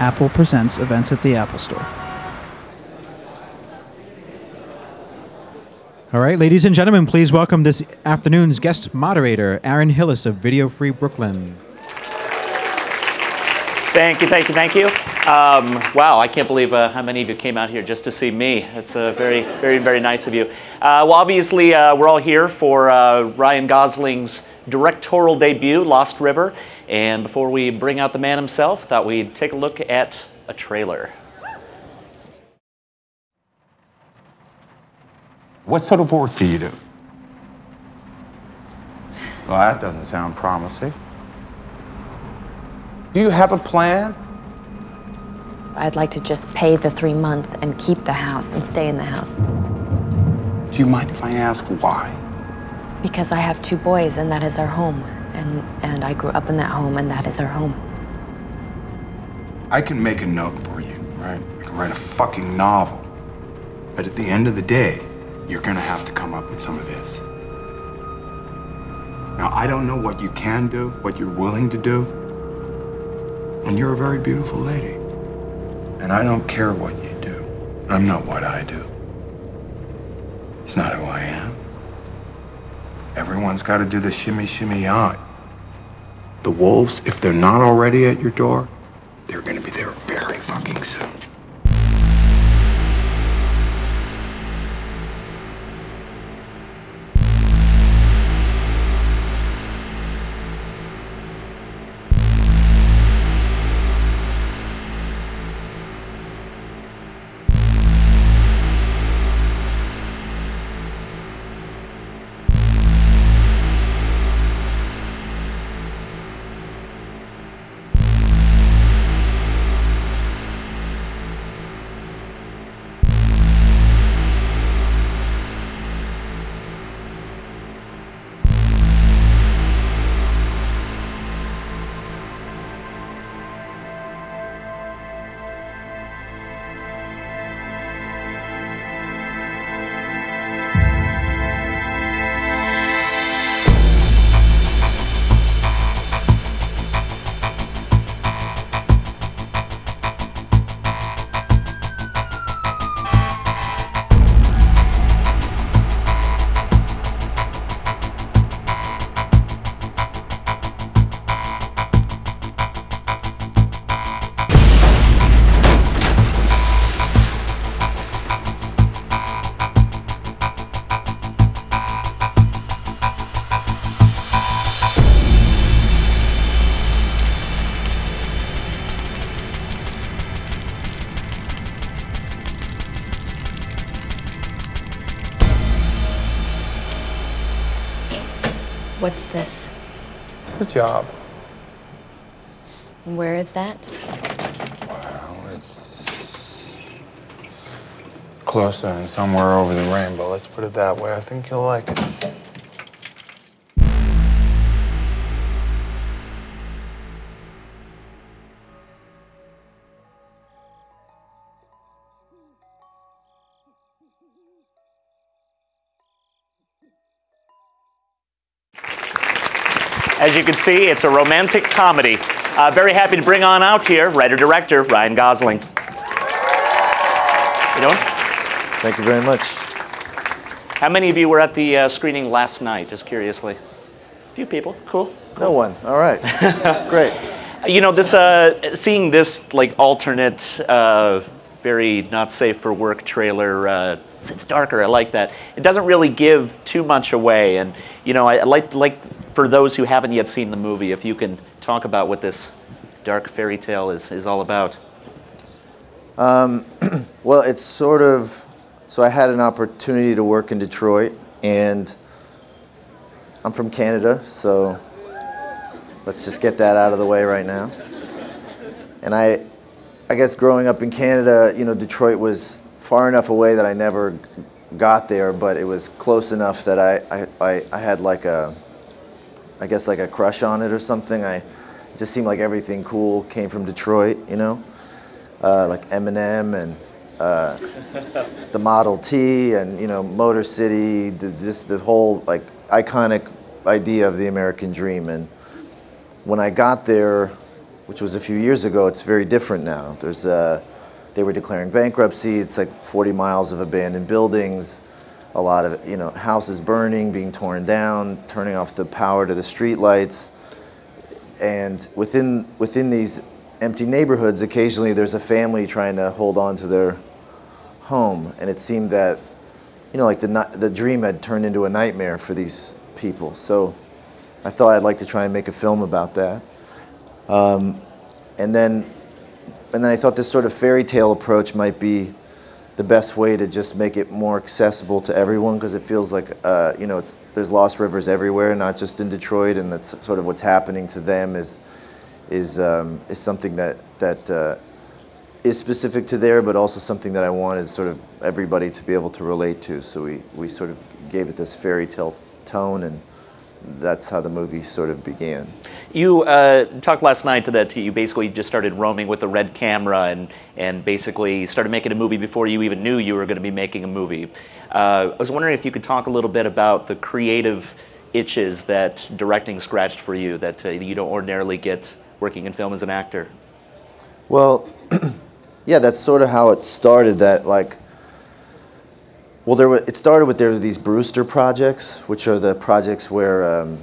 Apple Presents events at the Apple Store. All right, ladies and gentlemen, please welcome this afternoon's guest moderator, Aaron Hillis of Video Free Brooklyn. Thank you, thank you, thank you. Um, wow, I can't believe uh, how many of you came out here just to see me. It's uh, very, very, very nice of you. Uh, well, obviously, uh, we're all here for uh, Ryan Gosling's directorial debut, Lost River. And before we bring out the man himself, thought we'd take a look at a trailer. What sort of work do you do? Well, that doesn't sound promising. Do you have a plan? I'd like to just pay the three months and keep the house and stay in the house. Do you mind if I ask why? Because I have two boys and that is our home. And, and I grew up in that home and that is our home. I can make a note for you, right? I can write a fucking novel. But at the end of the day, you're gonna have to come up with some of this. Now, I don't know what you can do, what you're willing to do. And you're a very beautiful lady. And I don't care what you do. I'm not what I do. It's not who I am. Everyone's got to do the shimmy, shimmy, on. The wolves, if they're not already at your door, they're going to be there very fucking soon. Job. Where is that? Well, it's closer and somewhere over the rainbow. Let's put it that way. I think you'll like it. As you can see, it's a romantic comedy. Uh, very happy to bring on out here writer director Ryan Gosling. You doing? Thank you very much. How many of you were at the uh, screening last night? Just curiously. A few people. Cool. No one. All right. Great. You know, this uh, seeing this like alternate, uh, very not safe for work trailer. Uh, it's, darker. I like that. It doesn't really give too much away, and you know, I, I like like for those who haven't yet seen the movie, if you can talk about what this dark fairy tale is is all about. Well, it's sort of. So I had an opportunity to work in Detroit, and I'm from Canada, so let's just get that out of the way right now. And I, I guess growing up in Canada, you know, Detroit was far enough away that I never got there, but it was close enough that I, I, I, had like a, I guess like a crush on it or something. I it just seemed like everything cool came from Detroit, you know, uh, like Eminem and uh, the Model T and you know Motor City, the, just the whole like iconic idea of the American dream. And when I got there, which was a few years ago. It's very different now. There's uh, they were declaring bankruptcy. It's like 40 miles of abandoned buildings, a lot of you know houses burning, being torn down, turning off the power to the street lights, and within within these empty neighborhoods, occasionally there's a family trying to hold on to their home, and it seemed that you know like the the dream had turned into a nightmare for these people. So I thought I'd like to try and make a film about that. Um, and then and then I thought this sort of fairy tale approach might be the best way to just make it more accessible to everyone because it feels like uh, you know it's there's lost rivers everywhere, not just in Detroit, and that's sort of what's happening to them is is um, is something that that uh, is specific to there, but also something that I wanted sort of everybody to be able to relate to. So we we sort of gave it this fairy tale tone and that's how the movie sort of began. You uh, talked last night to that you basically just started roaming with a red camera and, and basically started making a movie before you even knew you were going to be making a movie. Uh, I was wondering if you could talk a little bit about the creative itches that directing scratched for you that uh, you don't ordinarily get working in film as an actor. Well, yeah, that's sort of how it started. That like well, there were, it started with there were these Brewster projects, which are the projects where um,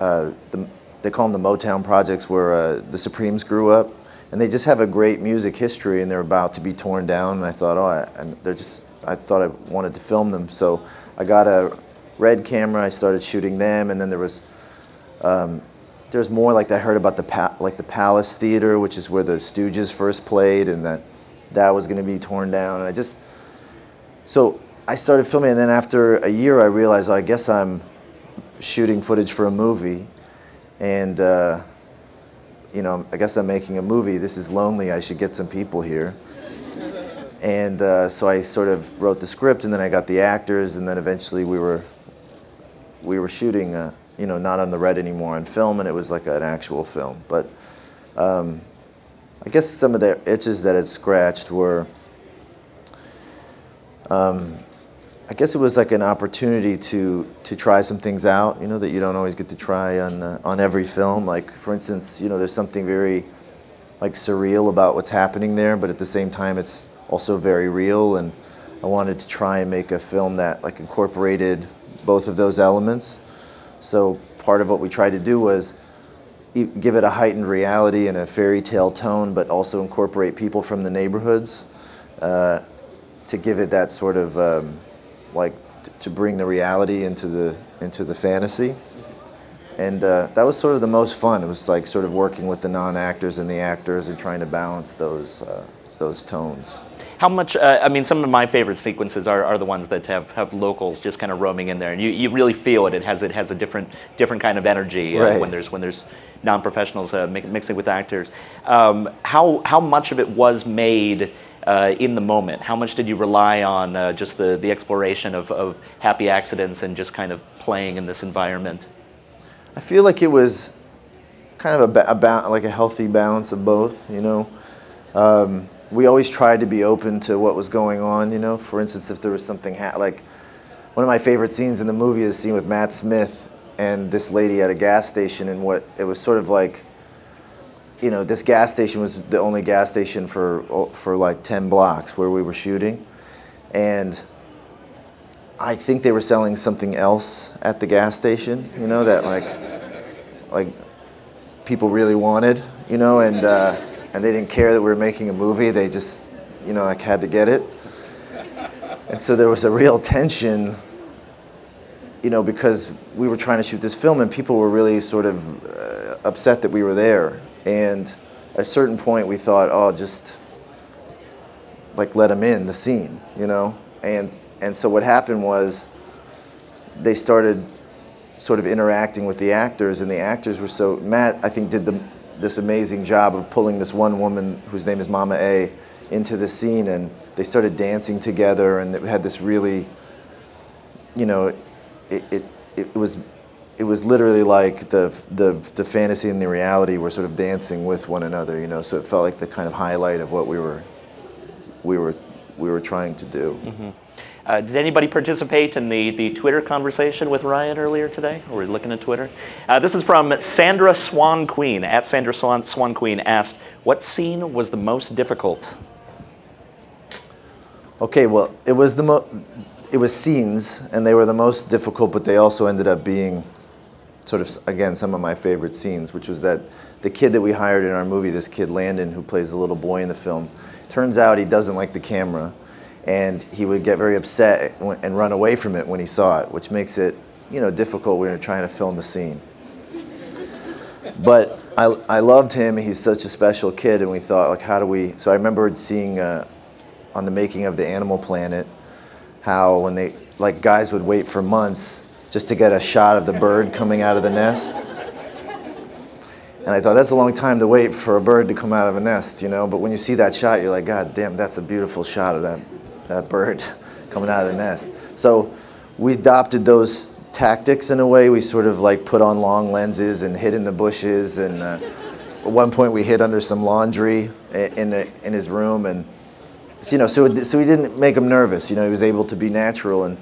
uh, the, they call them the Motown projects, where uh, the Supremes grew up, and they just have a great music history, and they're about to be torn down. And I thought, oh, I, and they're just, I thought I wanted to film them, so I got a red camera. I started shooting them, and then there was. Um, there's more like I heard about the pa- like the Palace Theater, which is where the Stooges first played, and that that was going to be torn down. And I just so I started filming, and then after a year, I realized oh, I guess I'm shooting footage for a movie, and uh, you know, I guess I'm making a movie. This is lonely. I should get some people here. And uh, so I sort of wrote the script, and then I got the actors, and then eventually we were we were shooting, uh, you know, not on the red anymore on film, and it was like an actual film. But um, I guess some of the itches that it scratched were. Um, I guess it was like an opportunity to to try some things out, you know, that you don't always get to try on uh, on every film. Like for instance, you know, there's something very like surreal about what's happening there, but at the same time, it's also very real. And I wanted to try and make a film that like incorporated both of those elements. So part of what we tried to do was give it a heightened reality and a fairy tale tone, but also incorporate people from the neighborhoods uh, to give it that sort of um, like t- to bring the reality into the into the fantasy. And uh, that was sort of the most fun. It was like sort of working with the non-actors and the actors and trying to balance those uh, those tones. How much? Uh, I mean, some of my favorite sequences are, are the ones that have, have locals just kind of roaming in there, and you, you really feel it. It has it has a different different kind of energy uh, Right. when there's when there's non-professionals uh, mi- mixing with actors. Um, how how much of it was made uh, in the moment? How much did you rely on uh, just the the exploration of, of happy accidents and just kind of playing in this environment? I feel like it was kind of a, a ba- like a healthy balance of both. You know, um, we always tried to be open to what was going on. You know, for instance, if there was something ha- like one of my favorite scenes in the movie is a scene with Matt Smith and this lady at a gas station, and what it was sort of like. You know, this gas station was the only gas station for for like ten blocks where we were shooting, and I think they were selling something else at the gas station. You know that like like people really wanted, you know, and uh, and they didn't care that we were making a movie. They just, you know, like had to get it. And so there was a real tension, you know, because we were trying to shoot this film, and people were really sort of uh, upset that we were there. And at a certain point, we thought, oh, just like let them in the scene, you know. And and so what happened was they started sort of interacting with the actors, and the actors were so Matt, I think, did the, this amazing job of pulling this one woman whose name is Mama A into the scene, and they started dancing together, and it had this really, you know, it it, it was. It was literally like the, the the fantasy and the reality were sort of dancing with one another, you know. So it felt like the kind of highlight of what we were we were we were trying to do. Uh, did anybody participate in the, the Twitter conversation with Ryan earlier today? Or were looking at Twitter? Uh, this is from Sandra Swan Queen. At Sandra Swan, Swan Queen asked, What scene was the most difficult? Okay, well, it was the mo- it was scenes, and they were the most difficult, but they also ended up being sort of again some of my favorite scenes, which was that the kid that we hired in our movie, this kid Landon, who plays the little boy in the film, turns out he doesn't like the camera, and he would get very upset and run away from it when he saw it, which makes it you know difficult when you're trying to film the scene. But I, I loved him. He's such a special kid, and we thought like, how do we? So I remember seeing. Uh, on the making of the Animal Planet, how when they like guys would wait for months just to get a shot of the bird coming out of the nest. And I thought that's a long time to wait for a bird to come out of a nest, you know. But when you see that shot, you're like, God damn, that's a beautiful shot of that that bird coming out of the nest. So we adopted those tactics in a way. We sort of like put on long lenses and hid in the bushes. And uh, at one point, we hid under some laundry in the, in his room and you know, so, so we didn't make him nervous. You know, he was able to be natural, and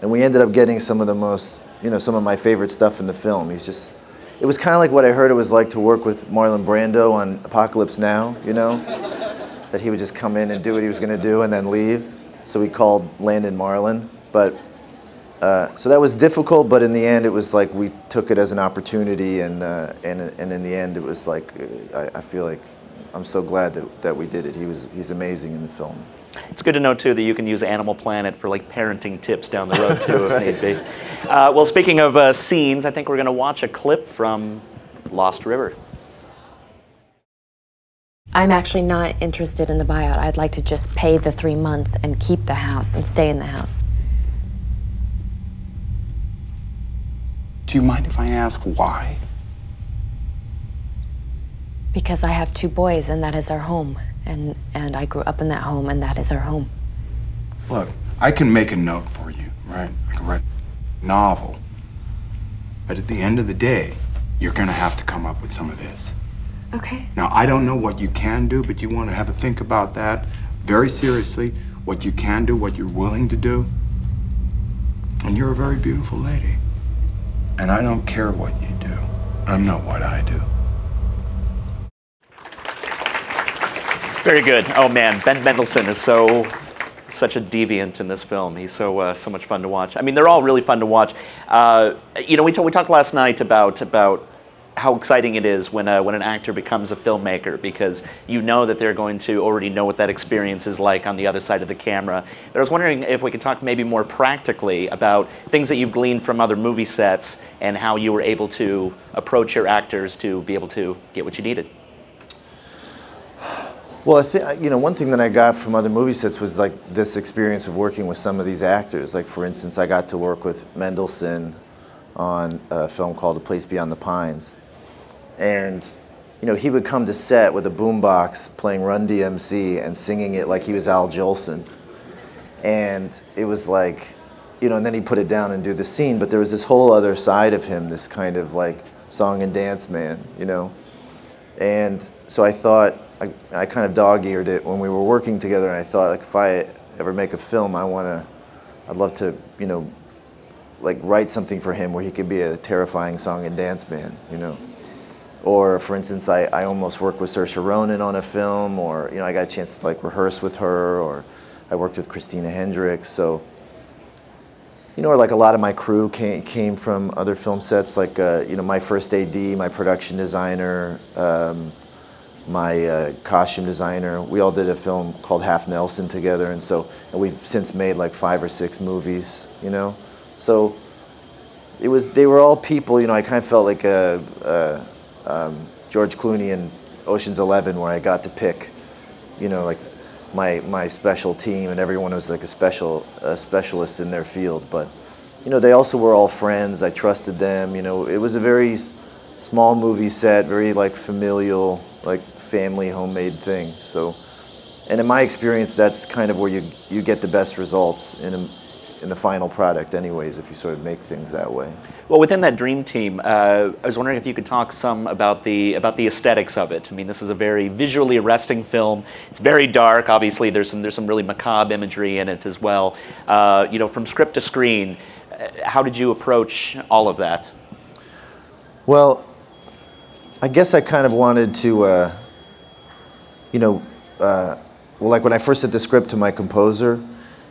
and we ended up getting some of the most, you know, some of my favorite stuff in the film. He's just, it was kind of like what I heard it was like to work with Marlon Brando on Apocalypse Now. You know, that he would just come in and do what he was going to do and then leave. So we called Landon Marlon, but. Uh, so that was difficult, but in the end, it was like we took it as an opportunity, and uh, and and in the end, it was like I, I feel like I'm so glad that, that we did it. He was he's amazing in the film. It's good to know too that you can use Animal Planet for like parenting tips down the road too, if need be. Uh, well, speaking of uh, scenes, I think we're going to watch a clip from Lost River. I'm actually not interested in the buyout. I'd like to just pay the three months and keep the house and stay in the house. Do you mind if I ask why? Because I have two boys and that is our home. And, and I grew up in that home and that is our home. Look, I can make a note for you, right? I can write a novel. But at the end of the day, you're gonna have to come up with some of this. Okay. Now, I don't know what you can do, but you want to have a think about that very seriously. What you can do, what you're willing to do. And you're a very beautiful lady. And I don't care what you do. I'm not what I do. Very good. Oh man, Ben Mendelsohn is so such a deviant in this film. He's so uh, so much fun to watch. I mean, they're all really fun to watch. Uh, you know, we, we talked last night about about how exciting it is when a, when an actor becomes a filmmaker because you know that they're going to already know what that experience is like on the other side of the camera. But I was wondering if we could talk maybe more practically about things that you've gleaned from other movie sets and how you were able to approach your actors to be able to get what you needed. Well, I think you know one thing that I got from other movie sets was like this experience of working with some of these actors. Like for instance, I got to work with Mendelsohn on a film called A Place Beyond the Pines, and you know he would come to set with a boombox playing Run DMC and singing it like he was Al Jolson, and it was like, you know, and then he put it down and do the scene. But there was this whole other side of him, this kind of like song and dance man, you know, and so I thought I, I kind of dog-eared it when we were working together, and I thought, like, if I ever make a film, I want to, I'd love to, you know, like write something for him where he could be a terrifying song and dance man, you know. Or, for instance, I, I almost worked with Saoirse Ronan on a film, or you know, I got a chance to like rehearse with her, or I worked with Christina Hendricks. So, you know, or like a lot of my crew came came from other film sets. Like, uh, you know, my first AD, my production designer. Um, my uh, costume designer. We all did a film called Half Nelson together, and so and we've since made like five or six movies. You know, so it was they were all people. You know, I kind of felt like a, a um, George Clooney in Ocean's Eleven, where I got to pick, you know, like my my special team, and everyone was like a special a specialist in their field. But you know, they also were all friends. I trusted them. You know, it was a very small movie set, very like familial, like family homemade thing. So, and in my experience, that's kind of where you you get the best results in a in the final product, anyways. If you sort of make things that way. Well, within that dream team, uh, I was wondering if you could talk some about the about the aesthetics of it. I mean, this is a very visually arresting film. It's very dark. Obviously, there's some there's some really macabre imagery in it as well. Uh, you know, from script to screen, uh, how did you approach all of that? Well, I guess I kind of wanted to, uh, you know, uh, well, like when I first sent the script to my composer,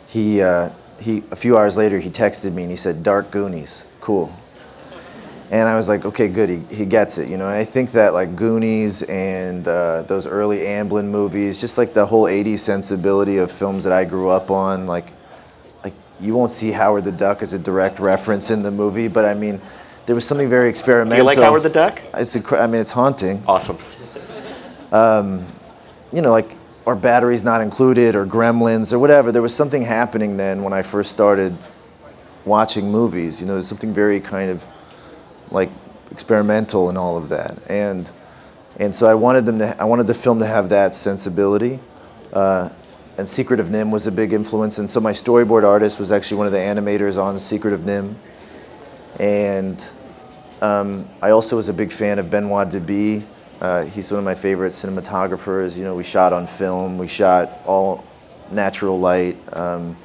he, uh, he a few hours later he texted me and he said, "Dark Goonies, cool." And I was like, okay, good. He, he gets it, you know. And I think that like Goonies and uh, those early Amblin movies, just like the whole '80s sensibility of films that I grew up on, like, like you won't see Howard the Duck as a direct reference in the movie, but I mean, there was something very Do experimental. you like Howard the Duck? It's I mean, it's haunting. Awesome. You know, like or batteries not included or Gremlins or whatever. There was something happening then when I first started watching movies. You know, there's something very kind of like experimental in all of that, and and so I wanted them to. I wanted the film to have that sensibility. Uh, and Secret of NIMH was a big influence, and so my storyboard artist was actually one of the animators on Secret of NIMH, and um, I also was a big fan of Benoit Debie. Uh, he's one of my favorite cinematographers. You know, we shot on film. We shot all natural light. Um,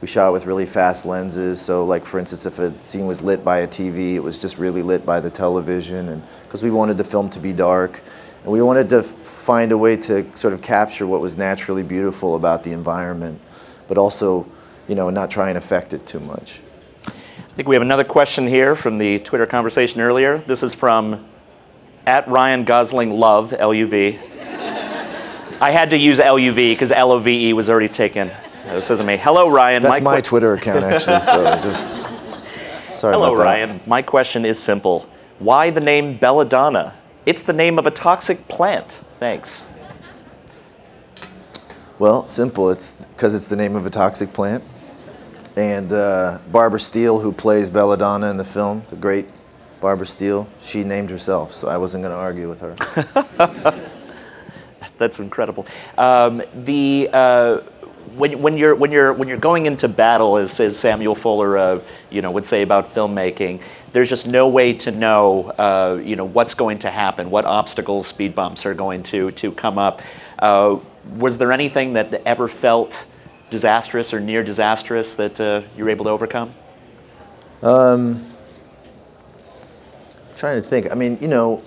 we shot with really fast lenses. So, like for instance, if a scene was lit by a TV, it was just really lit by the television, and because we wanted the film to be dark, and we wanted to find a way to sort of capture what was naturally beautiful about the environment, but also, you know, not try and affect it too much. I think we have another question here from the Twitter conversation earlier. This is from at Ryan Gosling Love L U V. I had to use L U V because L O V E was already taken. It says to me, "Hello Ryan." That's my que- Twitter account, actually. So just sorry Hello about that. Ryan. My question is simple: Why the name Belladonna? It's the name of a toxic plant. Thanks. Well, simple. It's because it's the name of a toxic plant. And uh, Barbara Steele, who plays Belladonna in the film, the great Barbara Steele, she named herself. So I wasn't going to argue with her. That's incredible. Um, the uh, when, when you're when you're when you're going into battle, as, as Samuel Fuller, uh, you know, would say about filmmaking, there's just no way to know, uh, you know, what's going to happen, what obstacles, speed bumps are going to to come up. Uh, was there anything that ever felt disastrous or near disastrous that uh, you were able to overcome? Trying to think. I mean, you know,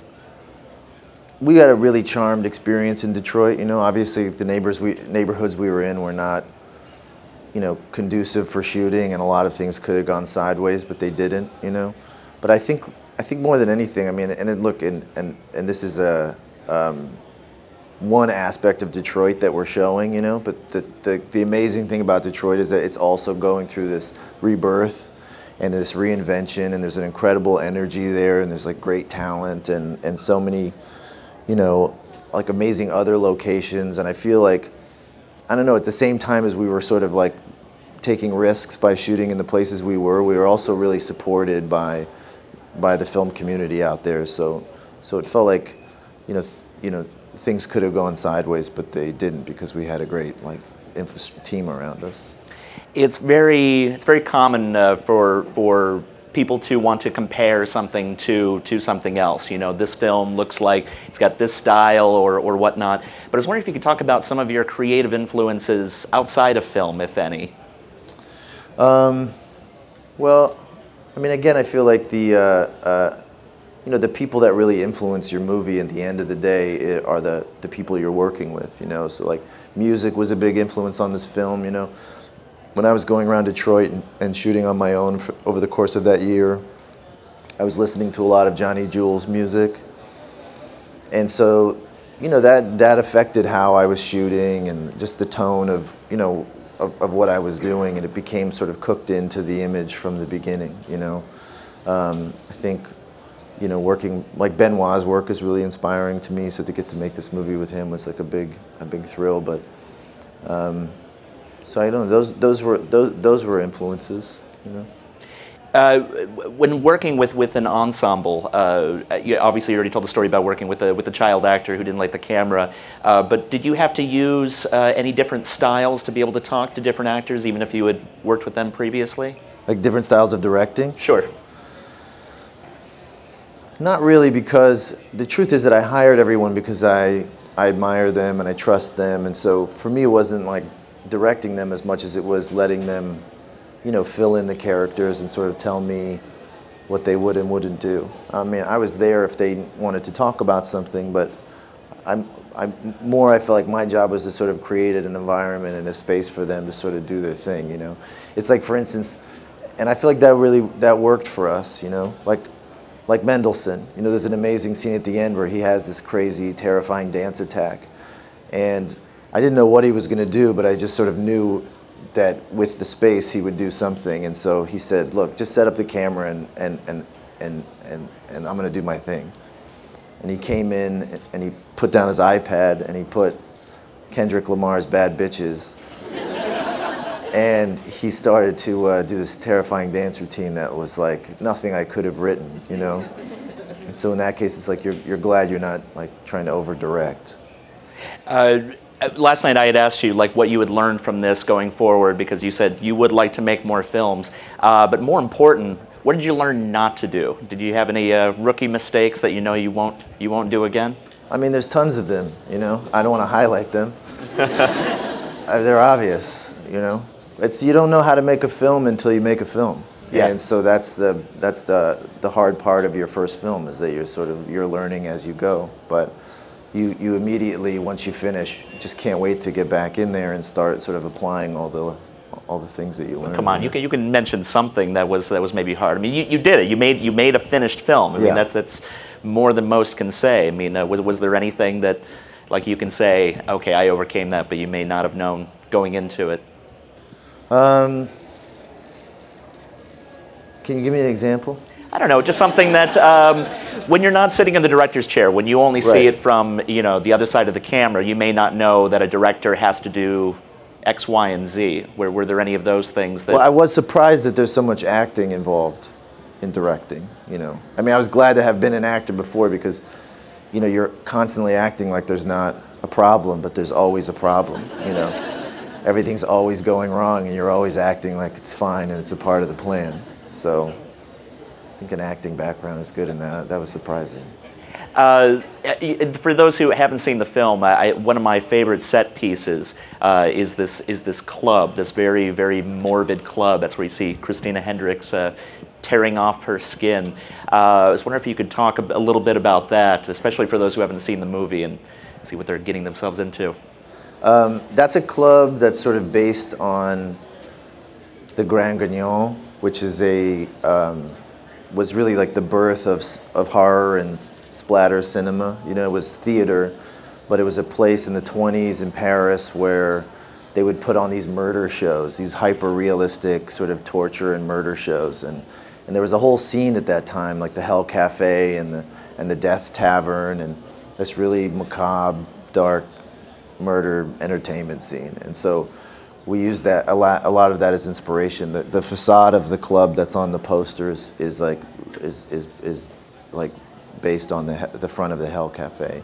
we had a really charmed experience in Detroit. You know, obviously the neighbors we neighborhoods we were in were not, you know, conducive for shooting, and a lot of things could have gone sideways, but they didn't. You know, but I think I think more than anything, I mean, and look, and and and this is a. Um, one aspect of Detroit that we're showing, you know, but the, the, the amazing thing about Detroit is that it's also going through this rebirth and this reinvention, and there's an incredible energy there, and there's like great talent and, and so many, you know, like amazing other locations. And I feel like, I don't know, at the same time as we were sort of like taking risks by shooting in the places we were, we were also really supported by, by the film community out there. So, so it felt like, you know, you know, things could have gone sideways, but they didn't because we had a great like infra- team around us. It's very it's very common uh, for for people to want to compare something to to something else. You know, this film looks like it's got this style or or whatnot. But I was wondering if you could talk about some of your creative influences outside of film, if any. Um, Well, I mean, again, I feel like the uh, uh, you know the people that really influence your movie at the end of the day i- are the the people you're working with. You know, so like music was a big influence on this film. You know, when I was going around Detroit and, and shooting on my own for, over the course of that year, I was listening to a lot of Johnny Jewel's music, and so you know that that affected how I was shooting and just the tone of you know of, of what I was doing, and it became sort of cooked into the image from the beginning. You know, um, I think you know working like Benoit's work is really inspiring to me. So to get to make this movie with him was like a big a big thrill. But um, so I don't know those those were those those were influences. You know. Uh, when working with, with an ensemble, uh, you, obviously you already told the story about working with a, with a child actor who didn't like the camera, uh, but did you have to use uh, any different styles to be able to talk to different actors, even if you had worked with them previously? Like different styles of directing? Sure. Not really, because the truth is that I hired everyone because I, I admire them and I trust them. And so for me, it wasn't like directing them as much as it was letting them, you know, fill in the characters and sort of tell me what they would and wouldn't do. I mean, I was there if they wanted to talk about something, but I'm, I'm more. I felt like my job was to sort of create an environment and a space for them to sort of do their thing. You know, it's like, for instance, and I feel like that really that worked for us. You know, like like Mendelsohn. You know, there's an amazing scene at the end where he has this crazy, terrifying dance attack, and I didn't know what he was going to do, but I just sort of knew that with the space he would do something. And so he said, "Look, just set up the camera and and and and and, and I'm going to do my thing." And he came in and he put down his iPad and he put Kendrick Lamar's "Bad Bitches." and he started to uh, do this terrifying dance routine that was like nothing I could have written, you know. And so in that case, it's like you're you're glad you're not like trying to over direct. Uh, last night I had asked you like what you would learn from this going forward because you said you would like to make more films, uh, but more important, what did you learn not to do? Did you have any uh, rookie mistakes that you know you won't you won't do again? I mean, there's tons of them, you know. I don't want to highlight them. Uh, They're obvious, you know. It's you don't know how to make a film until you make a film. Yeah. And so that's the that's the the hard part of your first film is that you're sort of you're learning as you go. But you you immediately once you finish just can't wait to get back in there and start sort of applying all the all the things that you learned. Come on, you can you can mention something that was that was maybe hard. I mean, you, you did it. You made you made a finished film. I mean, Yeah. that's that's more than most can say. I mean, uh, was was there anything that like you can say, okay, I overcame that, but you may not have known going into it? Um, can you give me an example? I don't know, just something that um, when you're not sitting in the director's chair, when you only see Right. it from you know the other side of the camera, you may not know that a director has to do X, Y, and Z. Were, were there any of those things that? Well, I was surprised that there's so much acting involved in directing. You know, I mean, I was glad to have been an actor before because, you know, you're constantly acting like there's not a problem, but there's always a problem. You know, everything's always going wrong, and you're always acting like it's fine and it's a part of the plan. So, think an acting background is good in that. That was surprising. Uh, for those who haven't seen the film, I, one of my favorite set pieces uh, is this is this club, this very very morbid club. That's where you see Christina Hendricks uh, tearing off her skin. Uh, I was wondering if you could talk a, a little bit about that, especially for those who haven't seen the movie and see what they're getting themselves into. That's a club that's sort of based on the Grand Guignol, which is a um, was really like the birth of of horror and splatter cinema. You know, it was theater, but it was a place in the 20s in Paris where they would put on these murder shows, these hyper realistic sort of torture and murder shows, and and there was a whole scene at that time, like the Hell Cafe and the and the Death Tavern, and this really macabre, dark murder entertainment scene. And so we use that a lot. A lot of that as inspiration. The, the facade of the club that's on the posters is like is is, is like based on the the front of the Hell Cafe.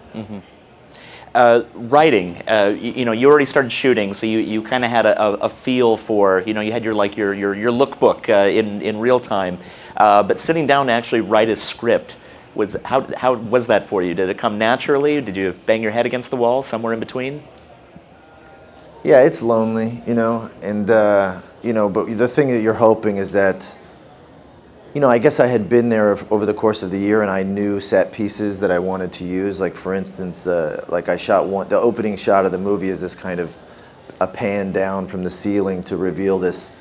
Uh, writing, uh, you, you know, you already started shooting, so you, you kind of had a, a, a feel for, you know, you had your like your your, your lookbook uh, in in real time, uh, but sitting down to actually write a script was how how was that for you? Did it come naturally? Did you bang your head against the wall somewhere in between? Yeah, it's lonely, you know, and uh, you know, but the thing that you're hoping is that, you know, I guess I had been there over the course of the year, and I knew set pieces that I wanted to use. Like for instance, uh, like I shot one. The opening shot of the movie is this kind of a pan down from the ceiling to reveal this,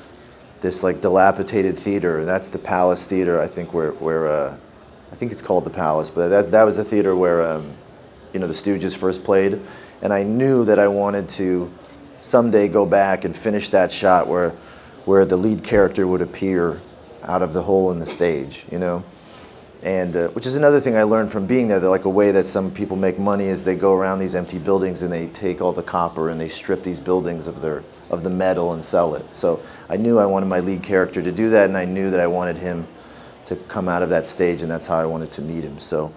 this like dilapidated theater. That's the Palace Theater, I think, where where uh, I think it's called the Palace, but that that was the theater where um, you know the Stooges first played, and I knew that I wanted to someday go back and finish that shot where where the lead character would appear out of the hole in the stage, you know. and uh, which is another thing I learned from being there. That like a way that some people make money is they go around these empty buildings and they take all the copper and they strip these buildings of their of the metal and sell it. So I knew I wanted my lead character to do that, and I knew that I wanted him to come out of that stage, and that's how I wanted to meet him. So,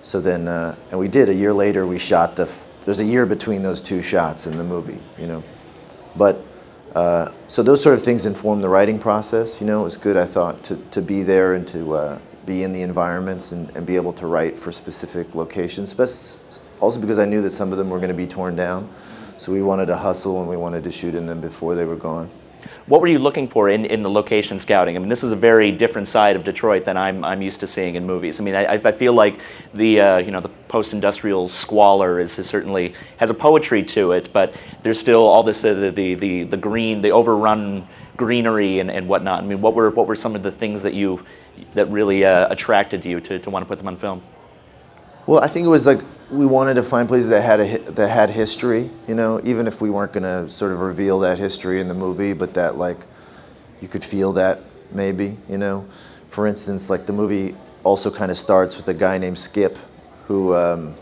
so then, uh, and we did. A year later, we shot the. There's a year between those two shots in the movie, you know, but. Uh, so those sort of things inform the writing process. You know, it was good. I thought to, to be there and to uh, be in the environments and, and be able to write for specific locations. Also because I knew that some of them were going to be torn down, so we wanted to hustle and we wanted to shoot in them before they were gone. What were you looking for in, in the location scouting? I mean, this is a very different side of Detroit than I'm, I'm used to seeing in movies. I mean, I, I feel like the uh, you know the post-industrial squalor is, is certainly has a poetry to it, but there's still all this uh, the, the, the green, the overrun greenery and, and whatnot. I mean, what were what were some of the things that you that really uh, attracted you to, to want to put them on film? Well, I think it was like we wanted to find places that had a that had history, you know, even if we weren't going to sort of reveal that history in the movie, but that like you could feel that maybe, you know. For instance, like the movie also kind of starts with a guy named Skip, who um,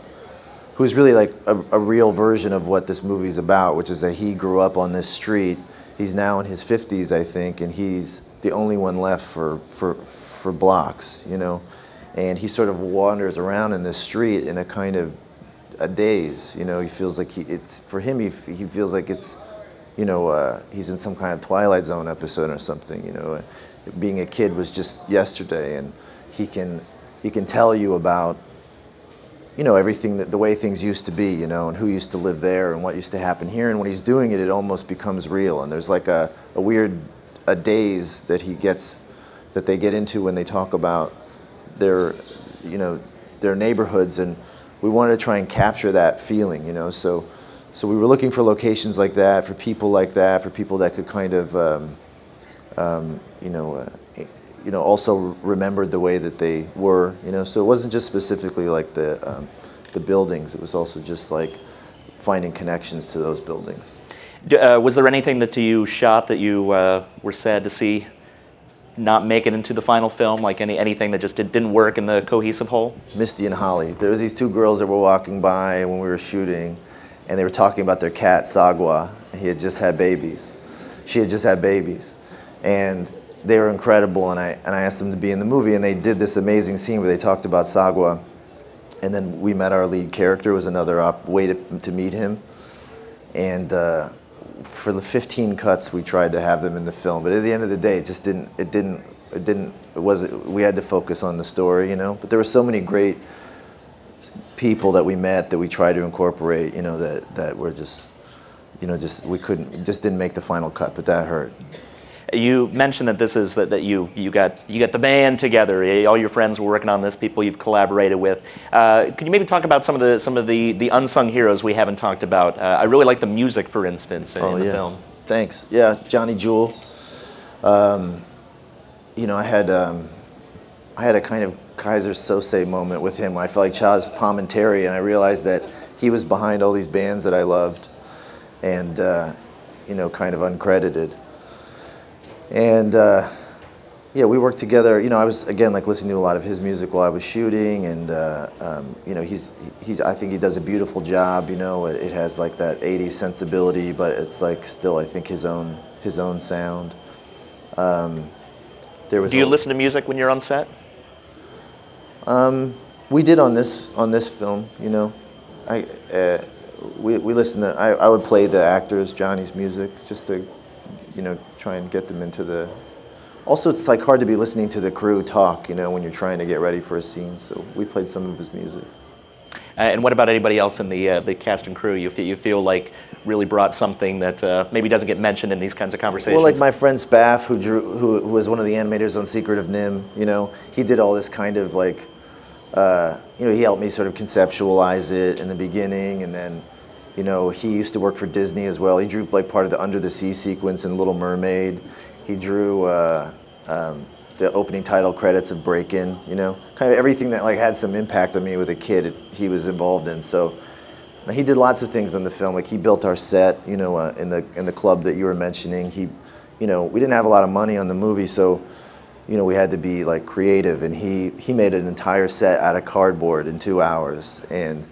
who's really like a, a real version of what this movie's about, which is that he grew up on this street. He's now in his 50s, I think, and he's the only one left for for for blocks, you know. And he sort of wanders around in this street in a kind of a daze, you know. He feels like he it's for him. He he feels like it's you know, uh, he's in some kind of Twilight Zone episode or something. You know, being a kid was just yesterday, and he can he can tell you about you know everything that the way things used to be, you know, and who used to live there and what used to happen here. And when he's doing it, it almost becomes real. And there's like a, a weird a daze that he gets that they get into when they talk about their you know their neighborhoods and we wanted to try and capture that feeling you know? So so we were looking for locations like that for people like that for people that could kind of um, um, you know uh, you know also remembered the way that they were you know? So it wasn't just specifically like the um, the buildings it was also just like finding connections to those buildings. Uh, was there anything that you shot that you uh, were sad to see not make it into the final film? Like any anything that just did, didn't work in the cohesive whole? Misty and Holly. There was these two girls that were walking by when we were shooting, and they were talking about their cat Sagwa. He had just had babies. She had just had babies, and they were incredible. And I and I asked them to be in the movie, and they did this amazing scene where they talked about Sagwa, and then we met our lead character. It was another op- way to, to meet him, and. Uh, for the 15 cuts we tried to have them in the film but at the end of the day it just didn't it didn't it didn't it wasn't we had to focus on the story you know? But there were so many great people that we met that we tried to incorporate you know that that were just you know just we couldn't just didn't make the final cut but that hurt You mentioned that this is that, that you you got you got the band together. All your friends were working on this. People you've collaborated with. Uh, could you maybe talk about some of the some of the, the unsung heroes we haven't talked about? Uh, I really like the music, for instance, in, in the film. Thanks. Yeah, Johnny Jewel. Um, you know, I had um, I had a kind of Keyser Söze moment with him. I felt like Chazz Palminteri, and I realized that he was behind all these bands that I loved, and uh, you know, kind of uncredited. And uh, yeah, we worked together. You know, I was again like listening to a lot of his music while I was shooting, and uh, um, you know, he's he's. I think he does a beautiful job. You know, it, it has like that '80s sensibility, but it's like still, I think his own his own sound. Um, there was Do you a- listen to music when you're on set? we did on this on this film. You know, I uh, we we listened to. I, I would play the actors Johnny's music just to, you know, try and get them into the. Also, it's like hard to be listening to the crew talk. You know, when you're trying to get ready for a scene. So we played some of his music. Uh, and what about anybody else in the uh, the cast and crew? You feel, you feel like really brought something that uh, maybe doesn't get mentioned in these kinds of conversations. Well, like my friend Spaff, who drew, who, who was one of the animators on Secret of NIMH. You know, he did all this kind of like, uh, you know, he helped me sort of conceptualize it in the beginning, and then, you know, he used to work for Disney as well. He drew like part of the Under the Sea sequence in Little Mermaid. He drew uh, um, the opening title credits of Breakin'. You know, kind of everything that like had some impact on me with a kid. It, he was involved in. So. He did lots of things on the film. Like he built our set, you know, uh, in the in the club that you were mentioning. He, you know, we didn't have a lot of money on the movie, so you know, we had to be like creative, and he he made an entire set out of cardboard in two hours, and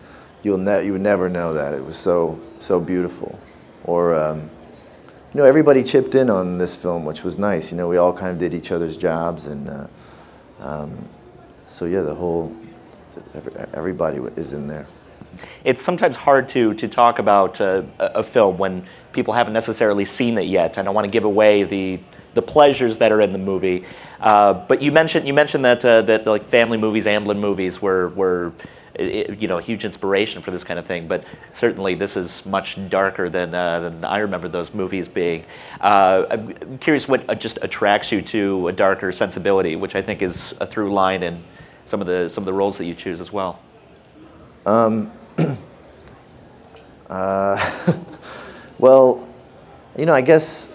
you'll ne- you would never know that it was so so beautiful, or. Um, you know, everybody chipped in on this film, which was nice. You know, we all kind of did each other's jobs, and uh, um, so yeah, the whole everybody is in there. It's sometimes hard to to talk about uh, a film when people haven't necessarily seen it yet. I don't want to give away the the pleasures that are in the movie. Uh, but you mentioned you mentioned that uh, that like family movies, Amblin movies were were you know huge inspiration for this kind of thing. But certainly this is much darker than uh, than I remember those movies being. Uh, I'm curious what uh, just attracts you to a darker sensibility, which I think is a through line in some of the some of the roles that you choose as well. Well, you know, I guess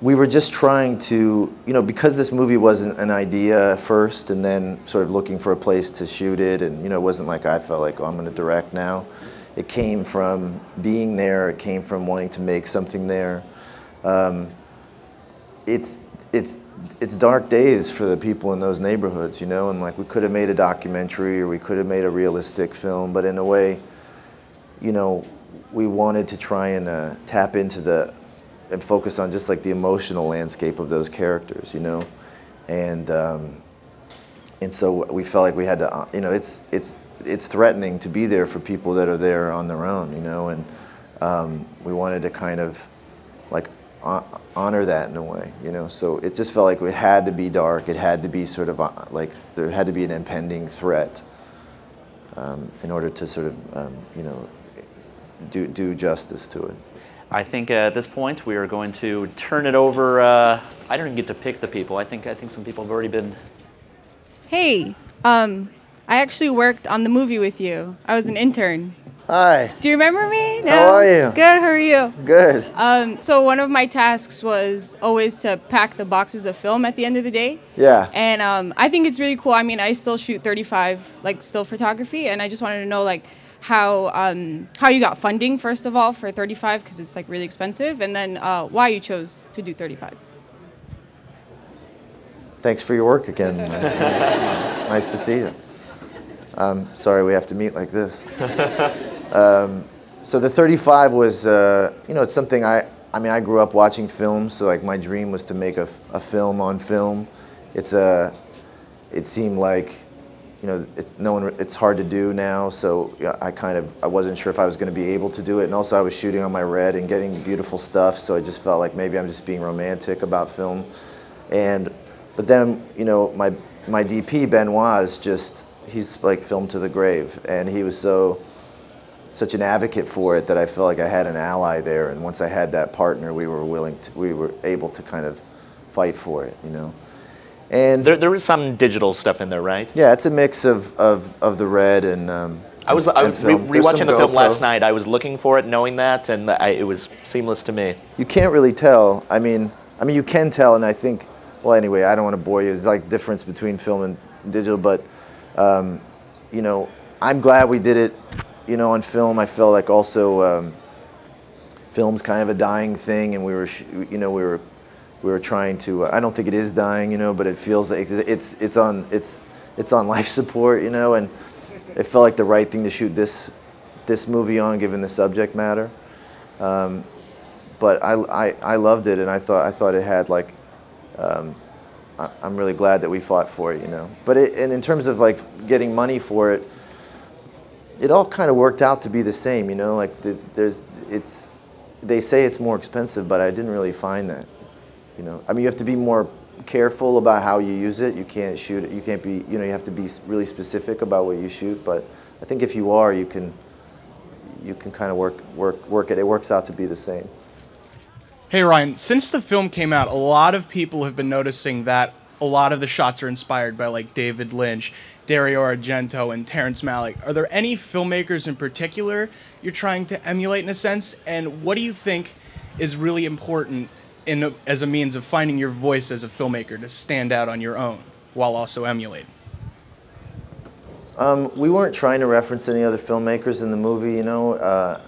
we were just trying to, you know, because this movie wasn't an idea first and then sort of looking for a place to shoot it. And, you know, it wasn't like I felt like, oh, I'm going to direct now. It came from being there, it came from wanting to make something there. Um, it's, it's, it's dark days for the people in those neighborhoods, you know, and like we could have made a documentary or we could have made a realistic film, but in a way, you know, we wanted to try and uh, tap into the and focus on just like the emotional landscape of those characters, you know, and um, and so we felt like we had to, uh, you know, it's it's it's threatening to be there for people that are there on their own, you know, and um, we wanted to kind of like honor that in a way, you know. So it just felt like it had to be dark. It had to be sort of uh, like there had to be an impending threat um, in order to sort of, um, you know, do do justice to it. I think uh, at this point we are going to turn it over. Uh, I don't even get to pick the people. I think I think some people have already been. Hey, um, I actually worked on the movie with you. I was an intern. Hi. Do you remember me? No? How are you? Good. How are you? Good. Um, so one of my tasks was always to pack the boxes of film at the end of the day. Yeah. And um, I think it's really cool. I mean, I still shoot 35 like still photography, and I just wanted to know like how um, how you got funding first of all for 35 because it's like really expensive, and then uh, why you chose to do 35. Thanks for your work again. nice to see you. Um, sorry we have to meet like this. Um, so the 35 was, uh, you know, it's something I, I mean, I grew up watching films, so like my dream was to make a, a film on film. It's a, it seemed like, you know, it's no one, it's hard to do now. So I kind of, I wasn't sure if I was going to be able to do it, and also I was shooting on my red and getting beautiful stuff. So I just felt like maybe I'm just being romantic about film, and, but then you know, my my DP Benoit is just, he's like film to the grave, and he was so such an advocate for it that I felt like I had an ally there. And once I had that partner, we were willing to, we were able to kind of fight for it, you know. And There, there is some digital stuff in there, right? yeah, it's a mix of, of, of the red and. Um, I was, I was re- film. There's some rewatching the film last night. I was looking for it, knowing that, and I, it was seamless to me. You can't really tell. I mean, I mean, you can tell, and I think. Well, anyway, I don't want to bore you. There's like difference between film and digital, but um, you know, I'm glad we did it. You know, on film, I felt like also um, film's kind of a dying thing, and we were, sh- you know, we were, we were trying to. I don't think it is dying, you know, but it feels like it's it's on it's it's on life support, you know, and it felt like the right thing to shoot this this movie on, given the subject matter. Um, but I, I, I loved it, and I thought I thought it had like. Um, I, I'm really glad that we fought for it, you know. But it, and in terms of like getting money for it, it all kind of worked out to be the same, you know. Like the, there's, it's, they say it's more expensive, but I didn't really find that, you know. I mean, you have to be more careful about how you use it. You can't shoot it. You can't be, you know, you have to be really specific about what you shoot. But I think if you are, you can, you can kind of work work work it. It works out to be the same. Hey Ryan, since the film came out, a lot of people have been noticing that a lot of the shots are inspired by like David Lynch, Dario Argento, and Terrence Malick. Are there any filmmakers in particular you're trying to emulate in a sense? And what do you think is really important in a, as a means of finding your voice as a filmmaker to stand out on your own while also emulating? Um, we weren't trying to reference any other filmmakers in the movie, you know. Uh,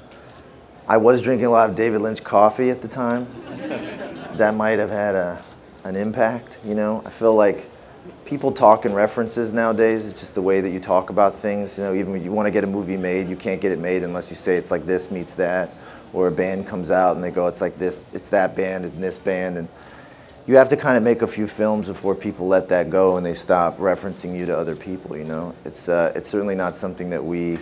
I was drinking a lot of David Lynch coffee at the time. that might have had a an impact. You know, I feel like people talk in references nowadays. It's just the way that you talk about things. You know, even when you want to get a movie made, you can't get it made unless you say it's like this meets that, or a band comes out and they go, it's like this, it's that band and this band, and you have to kind of make a few films before people let that go and they stop referencing you to other people. You know, it's uh, it's certainly not something that we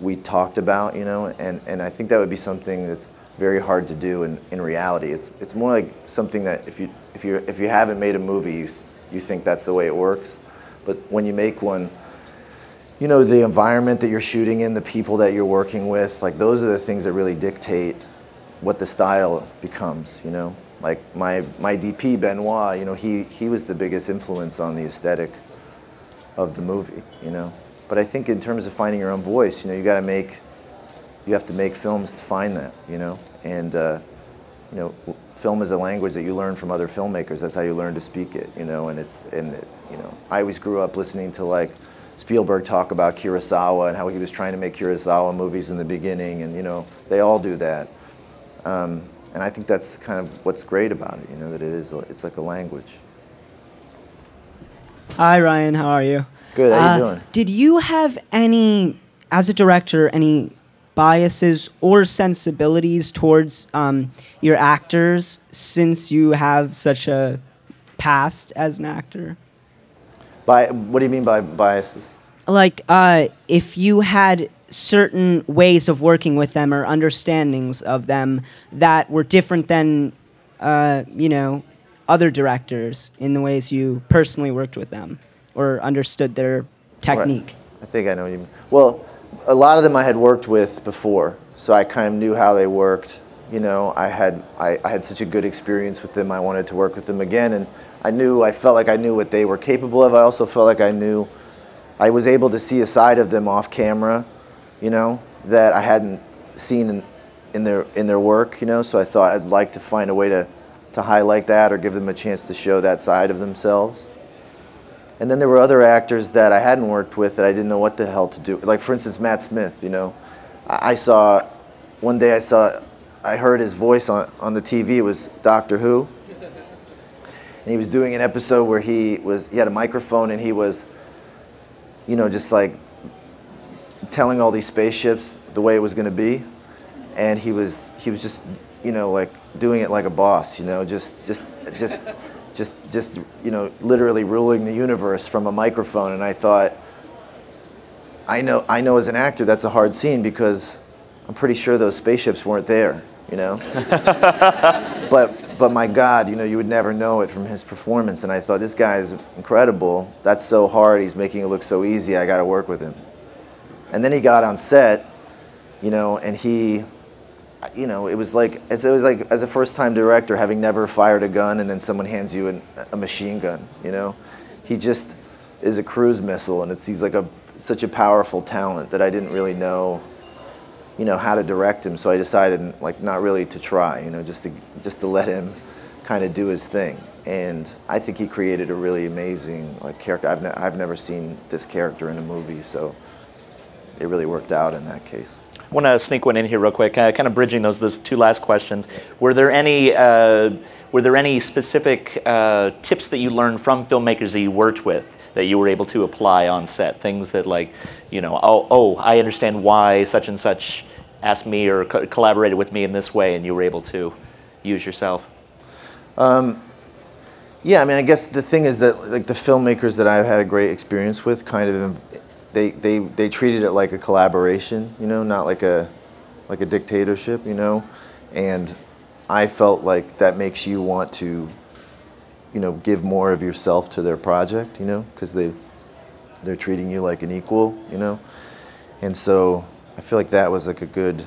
we talked about. You know, and and I think that would be something that's very hard to do in, in reality. It's it's more like something that if you if you if you haven't made a movie, you you think that's the way it works, but when you make one. You know the environment that you're shooting in, the people that you're working with, like those are the things that really dictate what the style becomes. You know, like my my DP Benoit, you know, he he was the biggest influence on the aesthetic of the movie. You know, but I think in terms of finding your own voice, you know, you got to make you have to make films to find that. You know, and uh, you know, film is a language that you learn from other filmmakers. That's how you learn to speak it. You know, and it's and it, you know, I always grew up listening to like. Spielberg talk about Kurosawa and how he was trying to make Kurosawa movies in the beginning, and you know they all do that. Um, and I think that's kind of what's great about it, you know, that it is, it's like a language. Hi, Ryan. How are you? Good, how you Uh, doing? Did you have any, as a director, any biases or sensibilities towards um, your actors since you have such a past as an actor? By, what do you mean by biases? Like, uh, if you had certain ways of working with them or understandings of them that were different than, uh, you know, other directors in the ways you personally worked with them or understood their technique. I think I know what you mean. Well, a lot of them I had worked with before, so I kind of knew how they worked. You know, I had I, I had such a good experience with them. I wanted to work with them again, and I knew I felt like I knew what they were capable of. I also felt like I knew I was able to see a side of them off camera, you know, that I hadn't seen in, in their in their work. You know, so I thought I'd like to find a way to to highlight that or give them a chance to show that side of themselves. And then there were other actors that I hadn't worked with that I didn't know what the hell to do. Like for instance, Matt Smith. You know, I, I saw one day I saw I heard his voice on on the TV. It was Doctor Who, and he was doing an episode where he was he had a microphone and he was, you know, just like telling all these spaceships the way it was going to be, and he was he was just you know like doing it like a boss. You know, just just just just just you know literally ruling the universe from a microphone. And I thought, I know I know as an actor that's a hard scene because I'm pretty sure those spaceships weren't there. You know, but but my God, you know, you would never know it from his performance. And I thought this guy is incredible. That's so hard. He's making it look so easy. I got to work with him. And then he got on set, you know, and he, you know, it was like it was like as a first-time director, having never fired a gun, and then someone hands you an, a machine gun. You know, he just is a cruise missile, and it's he's like a such a powerful talent that I didn't really know you know how to direct him. So i decided like not really to try you know just to just to let him kind of do his thing. And i think he created a really amazing like character. I've, ne- I've never seen this character in a movie so it really worked out in that case. I want to sneak one in here real quick, uh, kind of bridging those those two last questions. Were there any uh, were there any specific uh, tips that you learned from filmmakers that you worked with that you were able to apply on set? Things that like, you know, oh oh, I understand why such and such asked me or co- collaborated with me in this way, and you were able to use yourself. Um, yeah, I mean, I guess the thing is that like the filmmakers that I've had a great experience with, kind of, they they they treated it like a collaboration, you know, not like a like a dictatorship, you know, and I felt like that makes you want to, you know, give more of yourself to their project, you know, because they they're treating you like an equal, you know, and so I feel like that was like a good,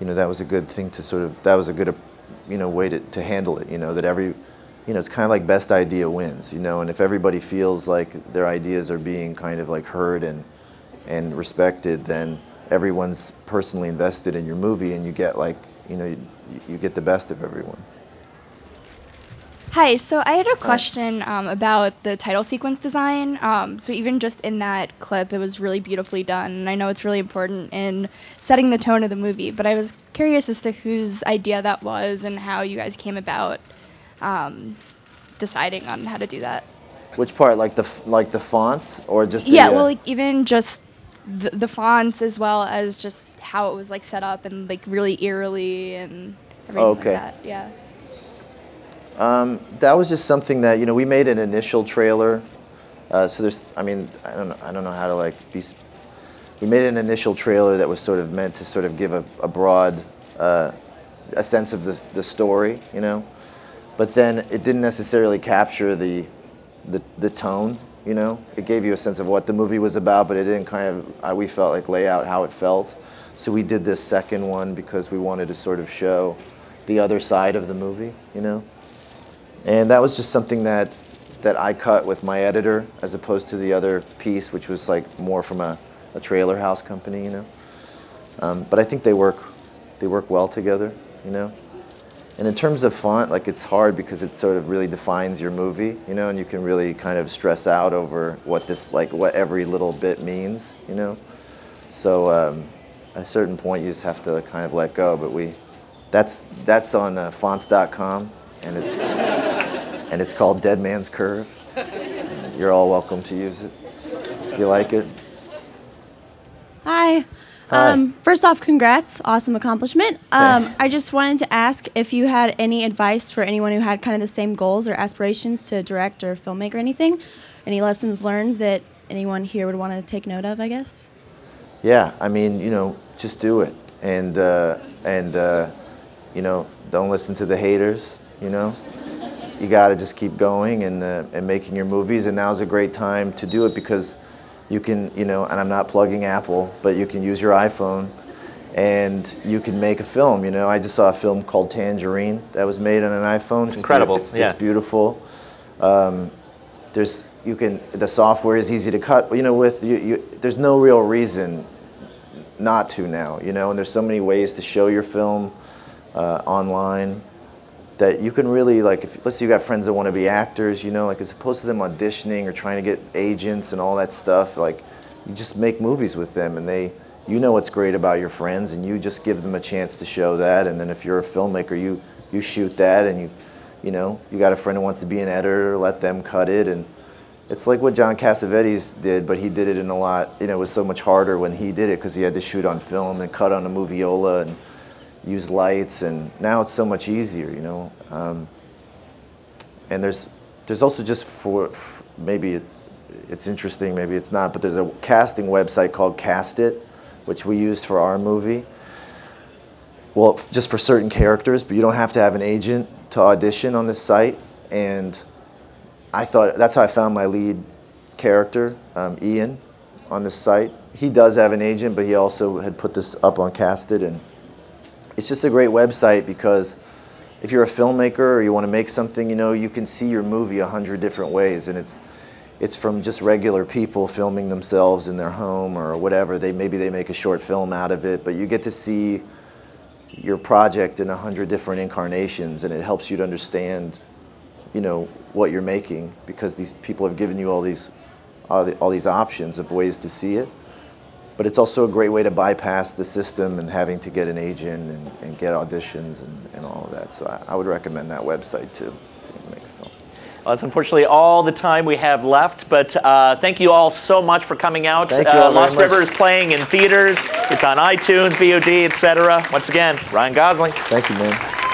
you know, that was a good thing to sort of that was a good, you know, way to, to handle it. You know, that every, you know, it's kind of like best idea wins. You know, and if everybody feels like their ideas are being kind of like heard and and respected, then everyone's personally invested in your movie, and you get like, you know, you, you get the best of everyone. Hi, so I had a question um, about the title sequence design. Um, so even just in that clip, it was really beautifully done, and I know it's really important in setting the tone of the movie. But I was curious as to whose idea that was and how you guys came about um, deciding on how to do that. Which part, like the f- like the fonts, or just the, yeah, uh, well, like even just the, the fonts as well as just how it was like set up and like really eerily and everything Okay. like that. Yeah. Um, that was just something that you know we made an initial trailer. Uh, so there's, I mean, I don't know, I don't know how to like be. We made an initial trailer that was sort of meant to sort of give a, a broad, uh, a sense of the, the story, you know, but then it didn't necessarily capture the, the, the tone, you know. It gave you a sense of what the movie was about, but it didn't kind of, uh, we felt like lay out how it felt. So we did this second one because we wanted to sort of show the other side of the movie, you know and that was just something that that I cut with my editor as opposed to the other piece, which was like more from a, a trailer house company, you know. Um, but I think they work they work well together, you know. And in terms of font, like it's hard because it sort of really defines your movie, you know, and you can really kind of stress out over what this like what every little bit means, you know. So um, at a certain point, you just have to kind of let go. But we, that's that's on uh, fonts.com, and it's and it's called Dead Man's Curve. You're all welcome to use it if you like it. Hi. Hi. Um, first off, congrats. Awesome accomplishment. Um. I just wanted to ask if you had any advice for anyone who had kind of the same goals or aspirations to direct or filmmaker or anything. Any lessons learned that anyone here would want to take note of, I guess? Yeah, I mean, you know, just do it, and uh, and uh, you know, don't listen to the haters. You know, you got to just keep going and uh, and making your movies. And now's a great time to do it because you can, you know, and I'm not plugging Apple, but you can use your iPhone, and you can make a film. You know, I just saw a film called Tangerine that was made on an iPhone. It's incredible, It's, yeah. it's beautiful. Um, there's you can the software is easy to cut. You know, with you, you there's no real reason not to now, you know, and there's so many ways to show your film uh, online that you can really like if let's say you got friends that want to be actors, you know, like as opposed to them auditioning or trying to get agents and all that stuff, like you just make movies with them and they you know what's great about your friends and you just give them a chance to show that and then if you're a filmmaker you you shoot that and you you know, you got a friend who wants to be an editor, let them cut it and it's like what John Cassavetes did, but he did it in a lot. You know, it was so much harder when he did it because he had to shoot on film and cut on a moviola and use lights. And now it's so much easier. You know, um, and there's there's also just for maybe it, it's interesting, maybe it's not, but there's a casting website called Cast It, which we used for our movie. Well, just for certain characters, but you don't have to have an agent to audition on this site. And I thought that's how I found my lead character, um, Iain, on this site. He does have an agent, but he also had put this up on Cast It, and it's just a great website because if you're a filmmaker or you want to make something, you know, you can see your movie a hundred different ways, and it's it's from just regular people filming themselves in their home or whatever. They maybe they make a short film out of it, but you get to see your project in a hundred different incarnations, and it helps you to understand you know what you're making because these people have given you all these all, the, all these options of ways to see it but it's also a great way to bypass the system and having to get an agent and, and get auditions and, and all of that so I, I would recommend that website too if you want to make a film Well, that's unfortunately all the time we have left, but uh, thank you all so much for coming out. Thank you uh, all Lost much. River is playing in theaters. It's on iTunes, VOD, etc. Once again, Ryan Gosling. thank you man